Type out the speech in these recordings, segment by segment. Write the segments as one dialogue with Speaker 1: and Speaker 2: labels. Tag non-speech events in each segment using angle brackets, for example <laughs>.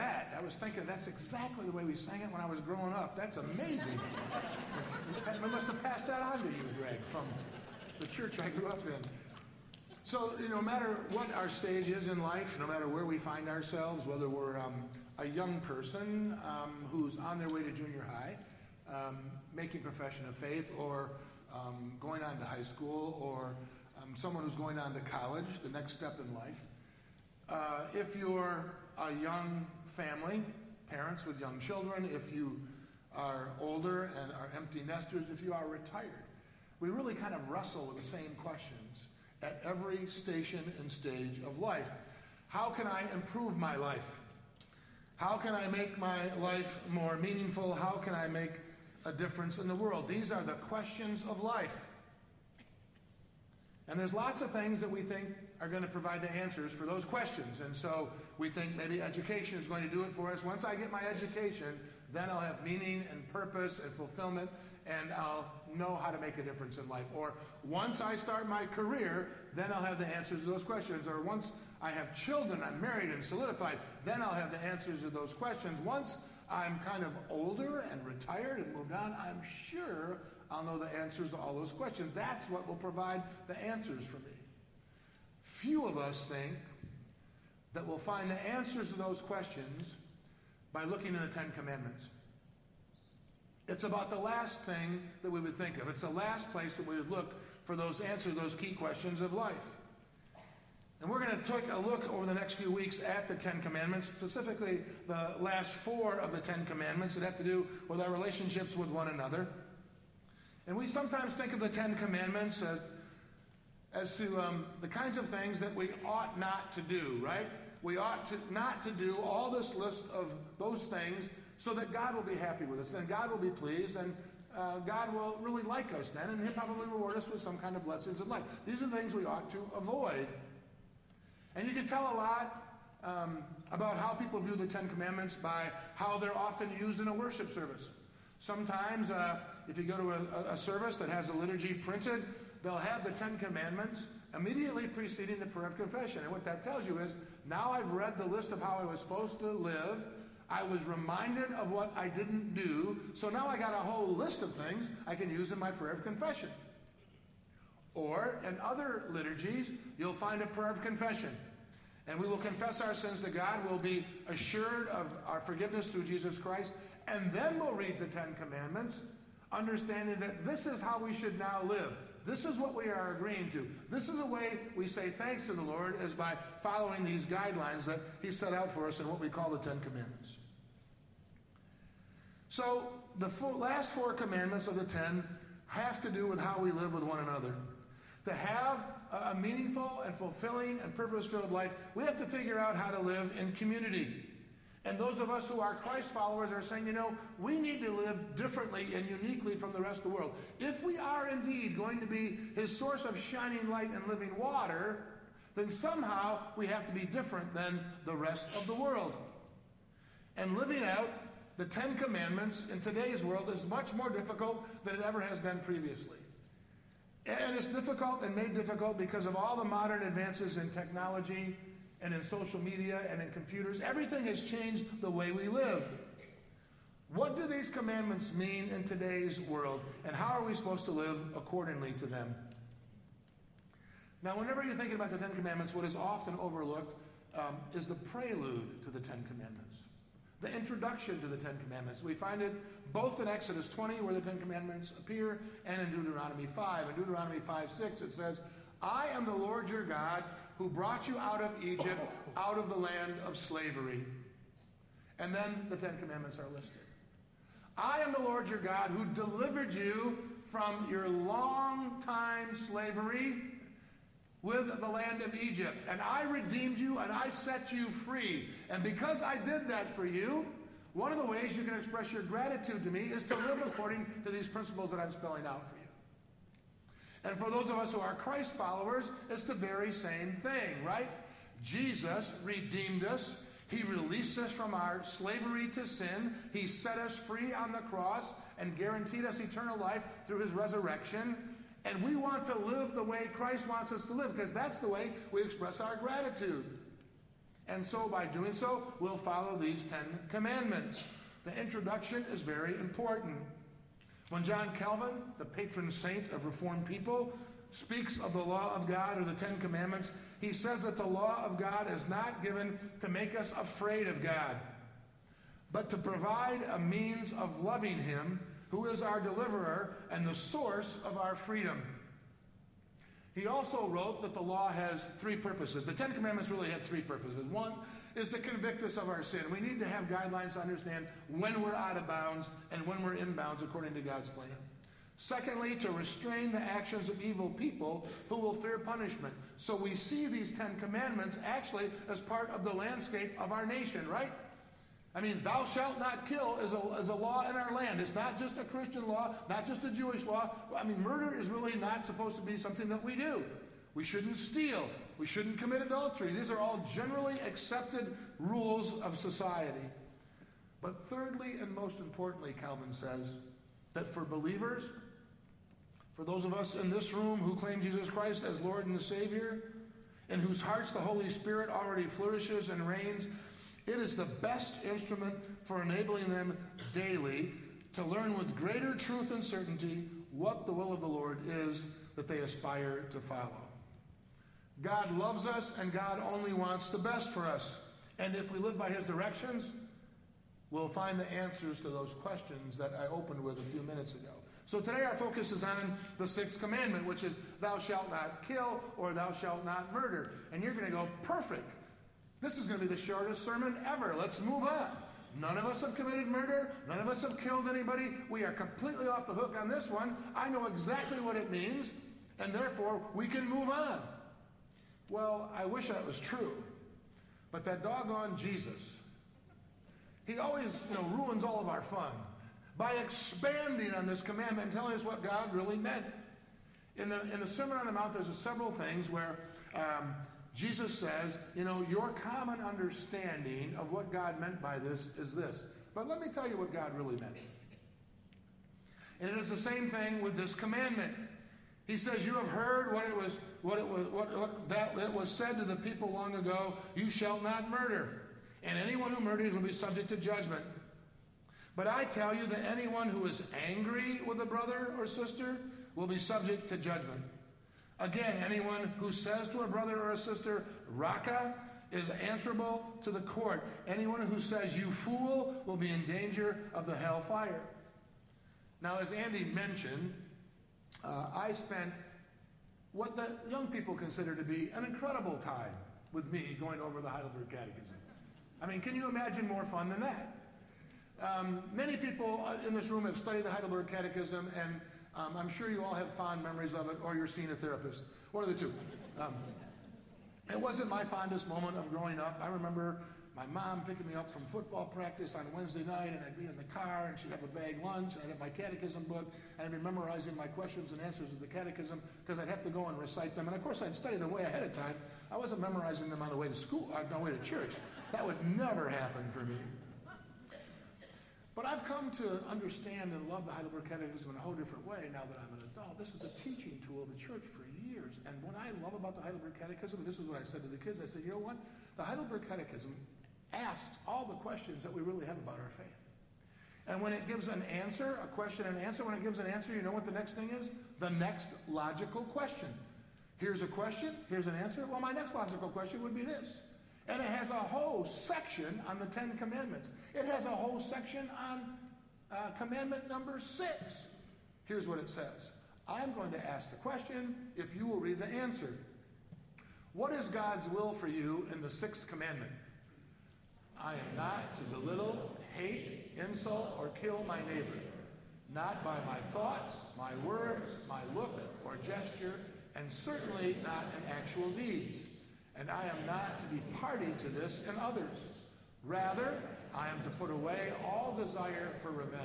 Speaker 1: that. I was thinking that's exactly the way we sang it when I was growing up. That's amazing. I must have passed that on to you, Greg, from the church I grew up in. So, you know, no matter what our stage is in life, no matter where we find ourselves, whether we're um, a young person um, who's on their way to junior high, um, making profession of faith, or um, going on to high school, or um, someone who's going on to college, the next step in life. Uh, if you're a young family, parents with young children, if you are older and are empty nesters, if you are retired, we really kind of wrestle with the same questions at every station and stage of life. How can I improve my life? How can I make my life more meaningful? How can I make a difference in the world? These are the questions of life. And there's lots of things that we think are going to provide the answers for those questions. And so we think maybe education is going to do it for us. Once I get my education, then I'll have meaning and purpose and fulfillment and I'll know how to make a difference in life. Or once I start my career, then I'll have the answers to those questions. Or once I have children, I'm married and solidified, then I'll have the answers to those questions. Once I'm kind of older and retired and moved on, I'm sure I'll know the answers to all those questions. That's what will provide the answers for me. Few of us think that we'll find the answers to those questions by looking in the Ten Commandments. It's about the last thing that we would think of. It's the last place that we would look for those answers, those key questions of life. And we're going to take a look over the next few weeks at the Ten Commandments, specifically the last four of the Ten Commandments that have to do with our relationships with one another. And we sometimes think of the Ten Commandments as, as to um, the kinds of things that we ought not to do, right? We ought to not to do all this list of those things so that God will be happy with us, and God will be pleased, and uh, God will really like us then, and He'll probably reward us with some kind of blessings in life. These are things we ought to avoid. And you can tell a lot um, about how people view the Ten Commandments by how they're often used in a worship service. Sometimes, uh, if you go to a, a service that has a liturgy printed, they'll have the Ten Commandments immediately preceding the prayer of confession. And what that tells you is now I've read the list of how I was supposed to live. I was reminded of what I didn't do. So now I got a whole list of things I can use in my prayer of confession. Or in other liturgies, you'll find a prayer of confession. And we will confess our sins to God. We'll be assured of our forgiveness through Jesus Christ. And then we'll read the Ten Commandments, understanding that this is how we should now live. This is what we are agreeing to. This is the way we say thanks to the Lord, is by following these guidelines that He set out for us in what we call the Ten Commandments. So, the last four commandments of the ten have to do with how we live with one another. To have a meaningful and fulfilling and purpose filled life, we have to figure out how to live in community. And those of us who are Christ followers are saying, you know, we need to live differently and uniquely from the rest of the world. If we are indeed going to be his source of shining light and living water, then somehow we have to be different than the rest of the world. And living out the Ten Commandments in today's world is much more difficult than it ever has been previously. And it's difficult and made difficult because of all the modern advances in technology and in social media and in computers. Everything has changed the way we live. What do these commandments mean in today's world, and how are we supposed to live accordingly to them? Now, whenever you're thinking about the Ten Commandments, what is often overlooked um, is the prelude to the Ten Commandments, the introduction to the Ten Commandments. We find it both in Exodus 20, where the Ten Commandments appear, and in Deuteronomy 5. In Deuteronomy 5 6, it says, I am the Lord your God who brought you out of Egypt, out of the land of slavery. And then the Ten Commandments are listed. I am the Lord your God who delivered you from your long time slavery with the land of Egypt. And I redeemed you and I set you free. And because I did that for you, one of the ways you can express your gratitude to me is to live according to these principles that I'm spelling out for you. And for those of us who are Christ followers, it's the very same thing, right? Jesus redeemed us. He released us from our slavery to sin. He set us free on the cross and guaranteed us eternal life through his resurrection. And we want to live the way Christ wants us to live because that's the way we express our gratitude. And so, by doing so, we'll follow these Ten Commandments. The introduction is very important. When John Calvin, the patron saint of Reformed people, speaks of the law of God or the Ten Commandments, he says that the law of God is not given to make us afraid of God, but to provide a means of loving Him, who is our deliverer and the source of our freedom. He also wrote that the law has three purposes. The Ten Commandments really have three purposes. One is to convict us of our sin. We need to have guidelines to understand when we're out of bounds and when we're in bounds according to God's plan. Secondly, to restrain the actions of evil people who will fear punishment. So we see these Ten Commandments actually as part of the landscape of our nation, right? I mean, thou shalt not kill is a, is a law in our land. It's not just a Christian law, not just a Jewish law. I mean, murder is really not supposed to be something that we do. We shouldn't steal. We shouldn't commit adultery. These are all generally accepted rules of society. But thirdly, and most importantly, Calvin says that for believers, for those of us in this room who claim Jesus Christ as Lord and the Savior, in whose hearts the Holy Spirit already flourishes and reigns, it is the best instrument for enabling them daily to learn with greater truth and certainty what the will of the Lord is that they aspire to follow. God loves us and God only wants the best for us. And if we live by his directions, we'll find the answers to those questions that I opened with a few minutes ago. So today our focus is on the sixth commandment, which is, Thou shalt not kill or thou shalt not murder. And you're going to go, Perfect. This is going to be the shortest sermon ever. Let's move on. None of us have committed murder. None of us have killed anybody. We are completely off the hook on this one. I know exactly what it means, and therefore we can move on. Well, I wish that was true. But that doggone Jesus, he always you know, ruins all of our fun by expanding on this commandment and telling us what God really meant. In the, in the Sermon on the Mount, there's several things where um, Jesus says, you know, your common understanding of what God meant by this is this. But let me tell you what God really meant. And it is the same thing with this commandment. He says, You have heard what it was, what it was, what, what that was said to the people long ago, you shall not murder. And anyone who murders will be subject to judgment. But I tell you that anyone who is angry with a brother or sister will be subject to judgment. Again, anyone who says to a brother or a sister, Raca, is answerable to the court. Anyone who says, You fool, will be in danger of the hell fire. Now, as Andy mentioned, uh, I spent what the young people consider to be an incredible time with me going over the Heidelberg Catechism. I mean, can you imagine more fun than that? Um, many people uh, in this room have studied the Heidelberg Catechism, and um, I'm sure you all have fond memories of it, or you're seeing a therapist. One of the two. Um, it wasn't my fondest moment of growing up. I remember my mom picking me up from football practice on Wednesday night, and I'd be in the car, and she'd have a bag lunch, and I'd have my catechism book, and I'd be memorizing my questions and answers of the catechism because I'd have to go and recite them. And of course, I'd study them way ahead of time. I wasn't memorizing them on the way to school, on the way to church. That would never happen for me. But I've come to understand and love the Heidelberg Catechism in a whole different way now that I'm an adult. This is a teaching tool of the church for years. And what I love about the Heidelberg Catechism, and this is what I said to the kids, I said, you know what? The Heidelberg Catechism asks all the questions that we really have about our faith. And when it gives an answer, a question and answer, when it gives an answer, you know what the next thing is? The next logical question. Here's a question, here's an answer. Well, my next logical question would be this. And it has a whole section on the Ten Commandments. It has a whole section on uh, commandment number six. Here's what it says I'm going to ask the question if you will read the answer. What is God's will for you in the sixth commandment? I am not to belittle, hate, insult, or kill my neighbor, not by my thoughts, my words, my look, or gesture, and certainly not in actual deeds and I am not to be party to this in others. Rather, I am to put away all desire for revenge.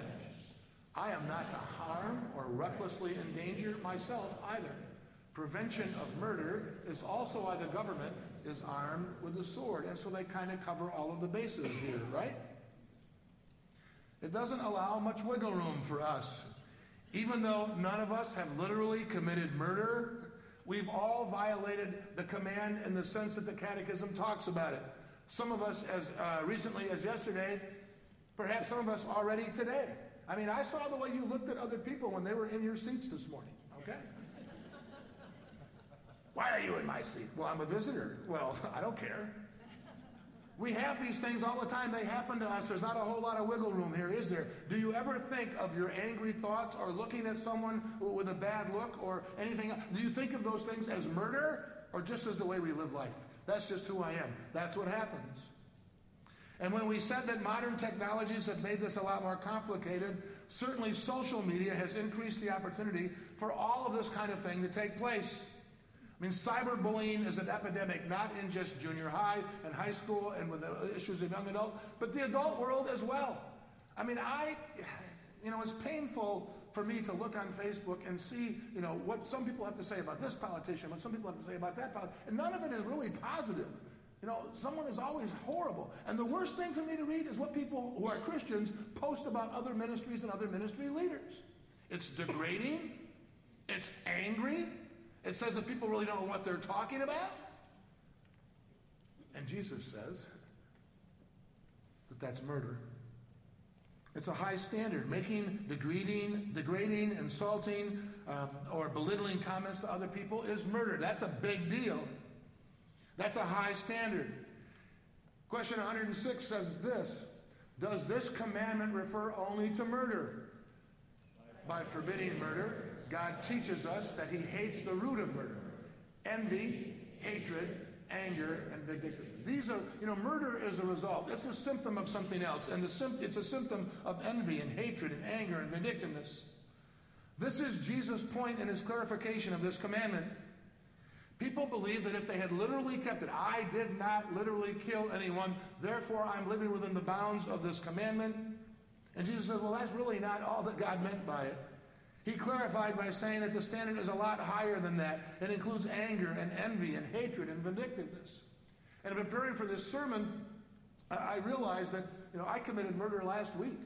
Speaker 1: I am not to harm or recklessly endanger myself either. Prevention of murder is also by the government is armed with a sword. And so they kind of cover all of the bases here, right? It doesn't allow much wiggle room for us. Even though none of us have literally committed murder, We've all violated the command in the sense that the Catechism talks about it. Some of us as uh, recently as yesterday, perhaps some of us already today. I mean, I saw the way you looked at other people when they were in your seats this morning, okay? Why are you in my seat? Well, I'm a visitor. Well, <laughs> I don't care. We have these things all the time. They happen to us. There's not a whole lot of wiggle room here, is there? Do you ever think of your angry thoughts or looking at someone with a bad look or anything? Do you think of those things as murder or just as the way we live life? That's just who I am. That's what happens. And when we said that modern technologies have made this a lot more complicated, certainly social media has increased the opportunity for all of this kind of thing to take place. I mean, cyberbullying is an epidemic, not in just junior high and high school and with the issues of young adult, but the adult world as well. I mean, I, you know, it's painful for me to look on Facebook and see, you know, what some people have to say about this politician, what some people have to say about that politician, and none of it is really positive. You know, someone is always horrible. And the worst thing for me to read is what people who are Christians post about other ministries and other ministry leaders. It's degrading, it's angry, it says that people really don't know what they're talking about. And Jesus says that that's murder. It's a high standard. Making degrading, degrading, insulting, um, or belittling comments to other people is murder. That's a big deal. That's a high standard. Question 106 says this Does this commandment refer only to murder? By forbidding murder, God teaches us that He hates the root of murder envy, hatred, anger, and vindictiveness. These are, you know, murder is a result. It's a symptom of something else, and the, it's a symptom of envy and hatred and anger and vindictiveness. This is Jesus' point in his clarification of this commandment. People believe that if they had literally kept it, I did not literally kill anyone, therefore I'm living within the bounds of this commandment. And Jesus says, well, that's really not all that God meant by it. He clarified by saying that the standard is a lot higher than that. It includes anger and envy and hatred and vindictiveness. And in preparing for this sermon, I realized that you know I committed murder last week,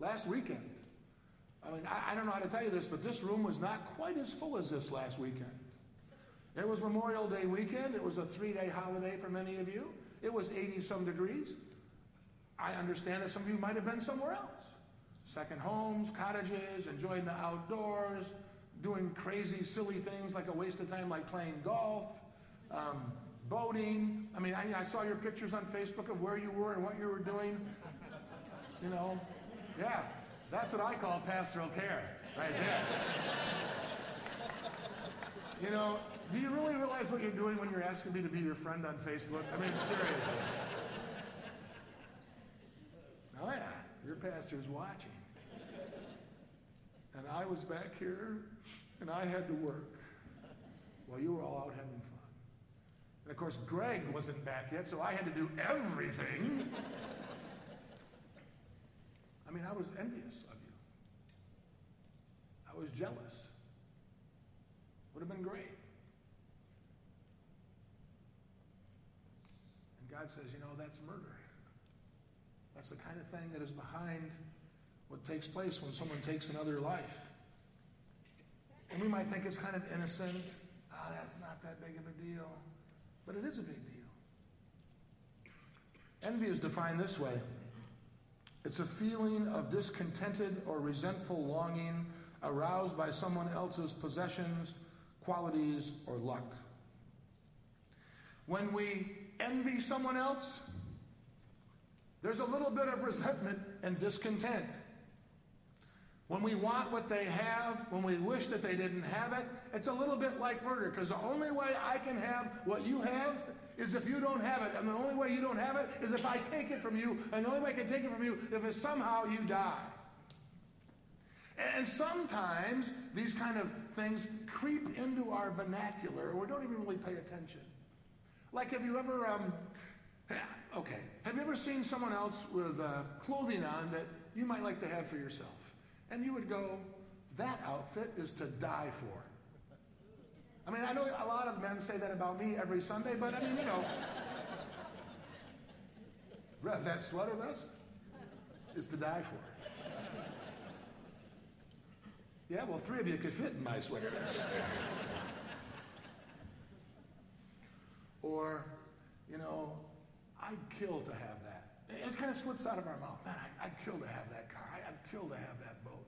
Speaker 1: last weekend. I mean, I, I don't know how to tell you this, but this room was not quite as full as this last weekend. It was Memorial Day weekend. It was a three-day holiday for many of you. It was 80 some degrees. I understand that some of you might have been somewhere else second homes, cottages, enjoying the outdoors, doing crazy, silly things like a waste of time, like playing golf, um, boating. I mean, I, I, saw your pictures on Facebook of where you were and what you were doing. You know, yeah, that's what I call pastoral care, right there. you know, do you really realize what you're doing when you're asking me to be your friend on Facebook? I mean, seriously. Oh, yeah, your pastor's watching. And I was back here and I had to work while you were all out having fun. And of course, Greg wasn't back yet, so I had to do everything. I mean, I was envious of you. I was jealous. Would have been great. And God says, you know, that's murder. That's the kind of thing that is behind what takes place when someone takes another life. And we might think it's kind of innocent. Ah, oh, that's not that big of a deal. But it is a big deal. Envy is defined this way it's a feeling of discontented or resentful longing aroused by someone else's possessions, qualities, or luck. When we envy someone else, there's a little bit of resentment and discontent. When we want what they have, when we wish that they didn't have it, it's a little bit like murder because the only way I can have what you have is if you don't have it. And the only way you don't have it is if I take it from you. And the only way I can take it from you is if somehow you die. And sometimes these kind of things creep into our vernacular or we don't even really pay attention. Like, have you ever, um, okay, have you ever seen someone else with uh, clothing on that you might like to have for yourself? And you would go, that outfit is to die for. I mean, I know a lot of men say that about me every Sunday, but I mean, you know. <laughs> that sweater vest is to die for. Yeah, well, three of you could fit in my sweater vest. <laughs> or, you know, I'd kill to have that. It kind of slips out of our mouth. Man, I, would kill to have that car. I, would kill to have that boat.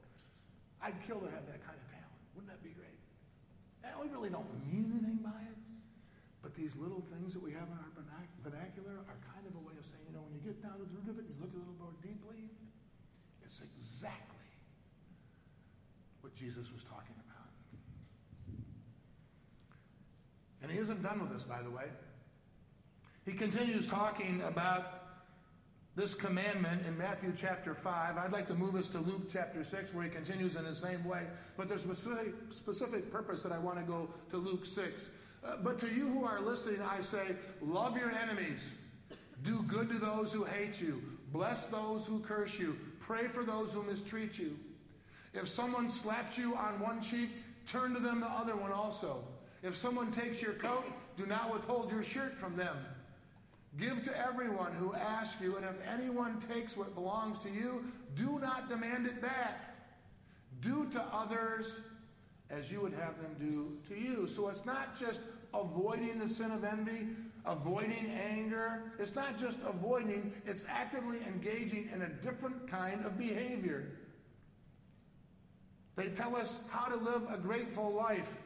Speaker 1: I'd kill to have that kind of talent. Wouldn't that be great? And we really don't mean anything by it. But these little things that we have in our vernacular are kind of a way of saying, you know, when you get down to the root of it you look a little more deeply, it's exactly what Jesus was talking about. And he isn't done with this, by the way. He continues talking about this commandment in Matthew chapter 5. I'd like to move us to Luke chapter 6, where he continues in the same way. But there's a specific, specific purpose that I want to go to Luke 6. Uh, but to you who are listening, I say, love your enemies. Do good to those who hate you. Bless those who curse you. Pray for those who mistreat you. If someone slaps you on one cheek, turn to them the other one also. If someone takes your coat, do not withhold your shirt from them. Give to everyone who asks you, and if anyone takes what belongs to you, do not demand it back. Do to others as you would have them do to you. So it's not just avoiding the sin of envy, avoiding anger. It's not just avoiding, it's actively engaging in a different kind of behavior. They tell us how to live a grateful life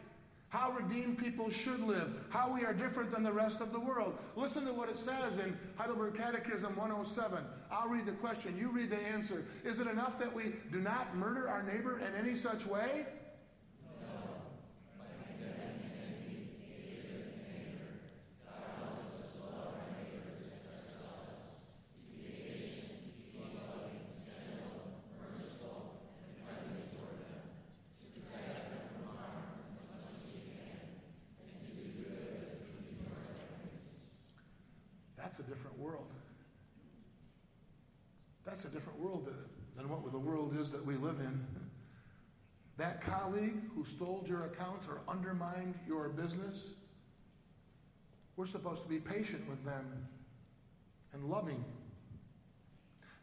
Speaker 1: how redeemed people should live, how we are different than the rest of the world. Listen to what it says in Heidelberg Catechism 107. I'll read the question, you read the answer. Is it enough that we do not murder our neighbor in any such way? That's a different world. That's a different world than what the world is that we live in. That colleague who stole your accounts or undermined your business, we're supposed to be patient with them and loving.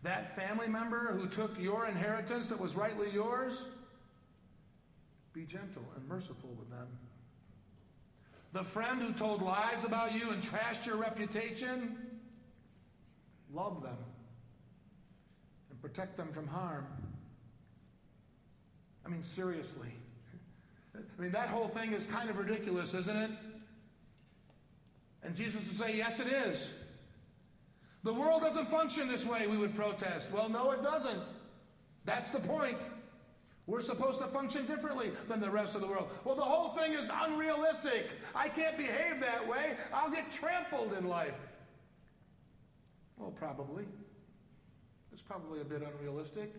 Speaker 1: That family member who took your inheritance that was rightly yours, be gentle and merciful with them. The friend who told lies about you and trashed your reputation, love them and protect them from harm. I mean, seriously. I mean, that whole thing is kind of ridiculous, isn't it? And Jesus would say, Yes, it is. The world doesn't function this way, we would protest. Well, no, it doesn't. That's the point. We're supposed to function differently than the rest of the world. Well, the whole thing is unrealistic. I can't behave that way. I'll get trampled in life. Well, probably. It's probably a bit unrealistic,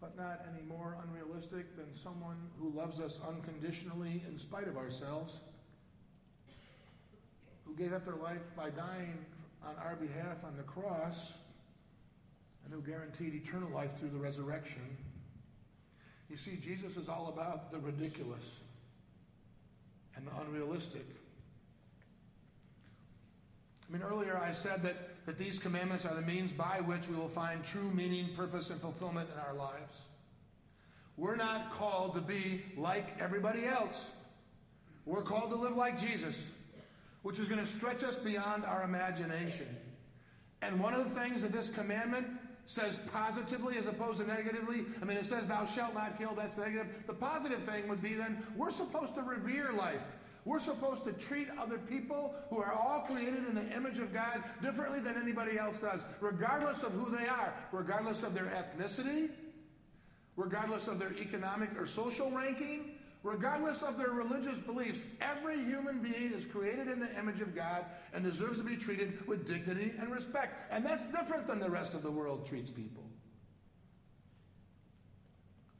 Speaker 1: but not any more unrealistic than someone who loves us unconditionally in spite of ourselves, who gave up their life by dying on our behalf on the cross and who guaranteed eternal life through the resurrection. You see, Jesus is all about the ridiculous and the unrealistic. I mean, earlier I said that, that these commandments are the means by which we will find true meaning, purpose, and fulfillment in our lives. We're not called to be like everybody else. We're called to live like Jesus, which is going to stretch us beyond our imagination. And one of the things that this commandment says positively as opposed to negatively. I mean, it says, Thou shalt not kill, that's negative. The positive thing would be then we're supposed to revere life. We're supposed to treat other people who are all created in the image of God differently than anybody else does, regardless of who they are, regardless of their ethnicity, regardless of their economic or social ranking, regardless of their religious beliefs. Every human being is created in the image of God and deserves to be treated with dignity and respect. And that's different than the rest of the world treats people.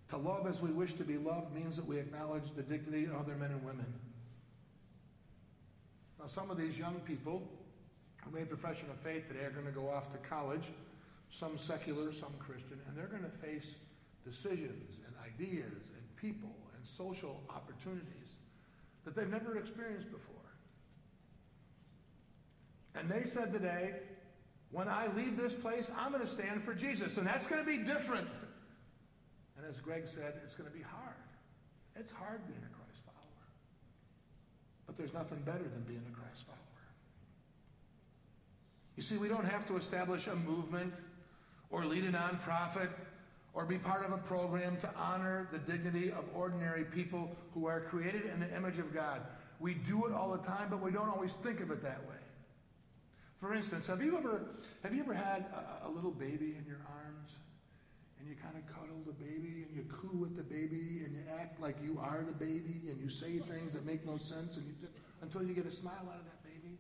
Speaker 1: To love as we wish to be loved means that we acknowledge the dignity of other men and women. Now, some of these young people who made profession of faith today are going to go off to college, some secular, some Christian, and they're going to face decisions and ideas and people social opportunities that they've never experienced before. And they said today, when I leave this place, I'm going to stand for Jesus. And that's going to be different. And as Greg said, it's going to be hard. It's hard being a Christ follower. But there's nothing better than being a Christ follower. You see, we don't have to establish a movement or lead a nonprofit or be part of a program to honor the dignity of ordinary people who are created in the image of God. We do it all the time, but we don't always think of it that way. For instance, have you ever have you ever had a, a little baby in your arms and you kind of cuddle the baby and you coo with the baby and you act like you are the baby and you say things that make no sense and you, until you get a smile out of that baby?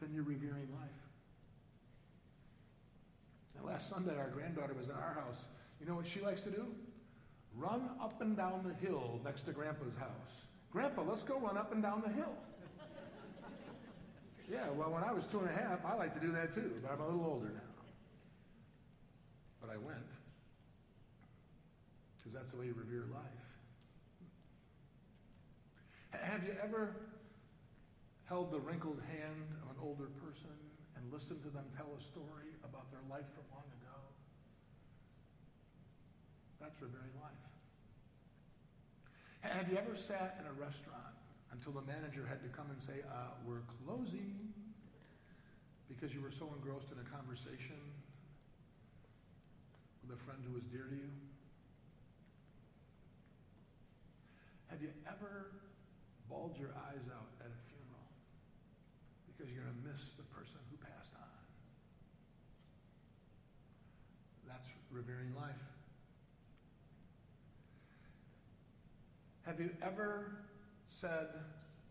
Speaker 1: Then you're revering life. Last Sunday, our granddaughter was in our house. You know what she likes to do? Run up and down the hill next to Grandpa's house. Grandpa, let's go run up and down the hill. Yeah, well, when I was two and a half, I like to do that too, but I'm a little older now. But I went because that's the way you revere life. Have you ever held the wrinkled hand of an older person and listened to them tell a story about their life from long ago? That's your very life. Have you ever sat in a restaurant until the manager had to come and say, uh, We're closing, because you were so engrossed in a conversation with a friend who was dear to you? Have you ever bawled your eyes out at a funeral because you're going to miss the person who passed on? That's revering life. Have you ever said,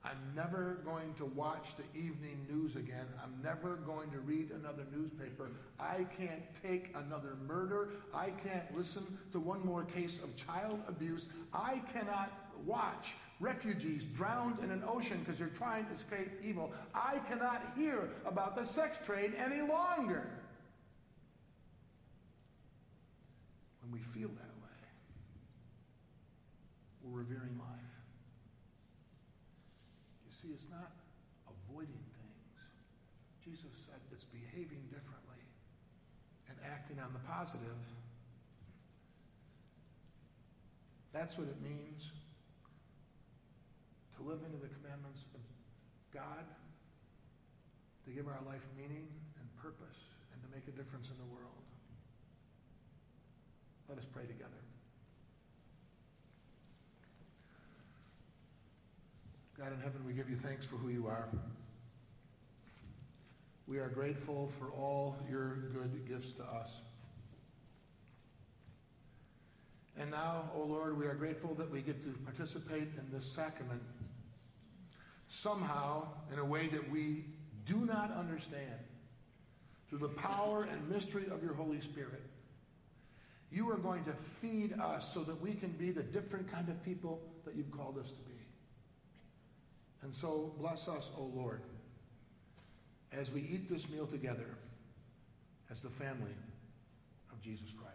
Speaker 1: I'm never going to watch the evening news again. I'm never going to read another newspaper. I can't take another murder. I can't listen to one more case of child abuse. I cannot watch refugees drowned in an ocean because they're trying to escape evil. I cannot hear about the sex trade any longer. When we feel that way, we're revering life You see, it's not avoiding things. Jesus said it's behaving differently and acting on the positive. That's what it means to live into the commandments of God, to give our life meaning and purpose, and to make a difference in the world. Let us pray together. God in heaven, we give you thanks for who you are. We are grateful for all your good gifts to us. And now, O oh Lord, we are grateful that we get to participate in this sacrament somehow in a way that we do not understand. Through the power and mystery of your Holy Spirit, you are going to feed us so that we can be the different kind of people that you've called us to be. And so bless us, O Lord, as we eat this meal together as the family of Jesus Christ.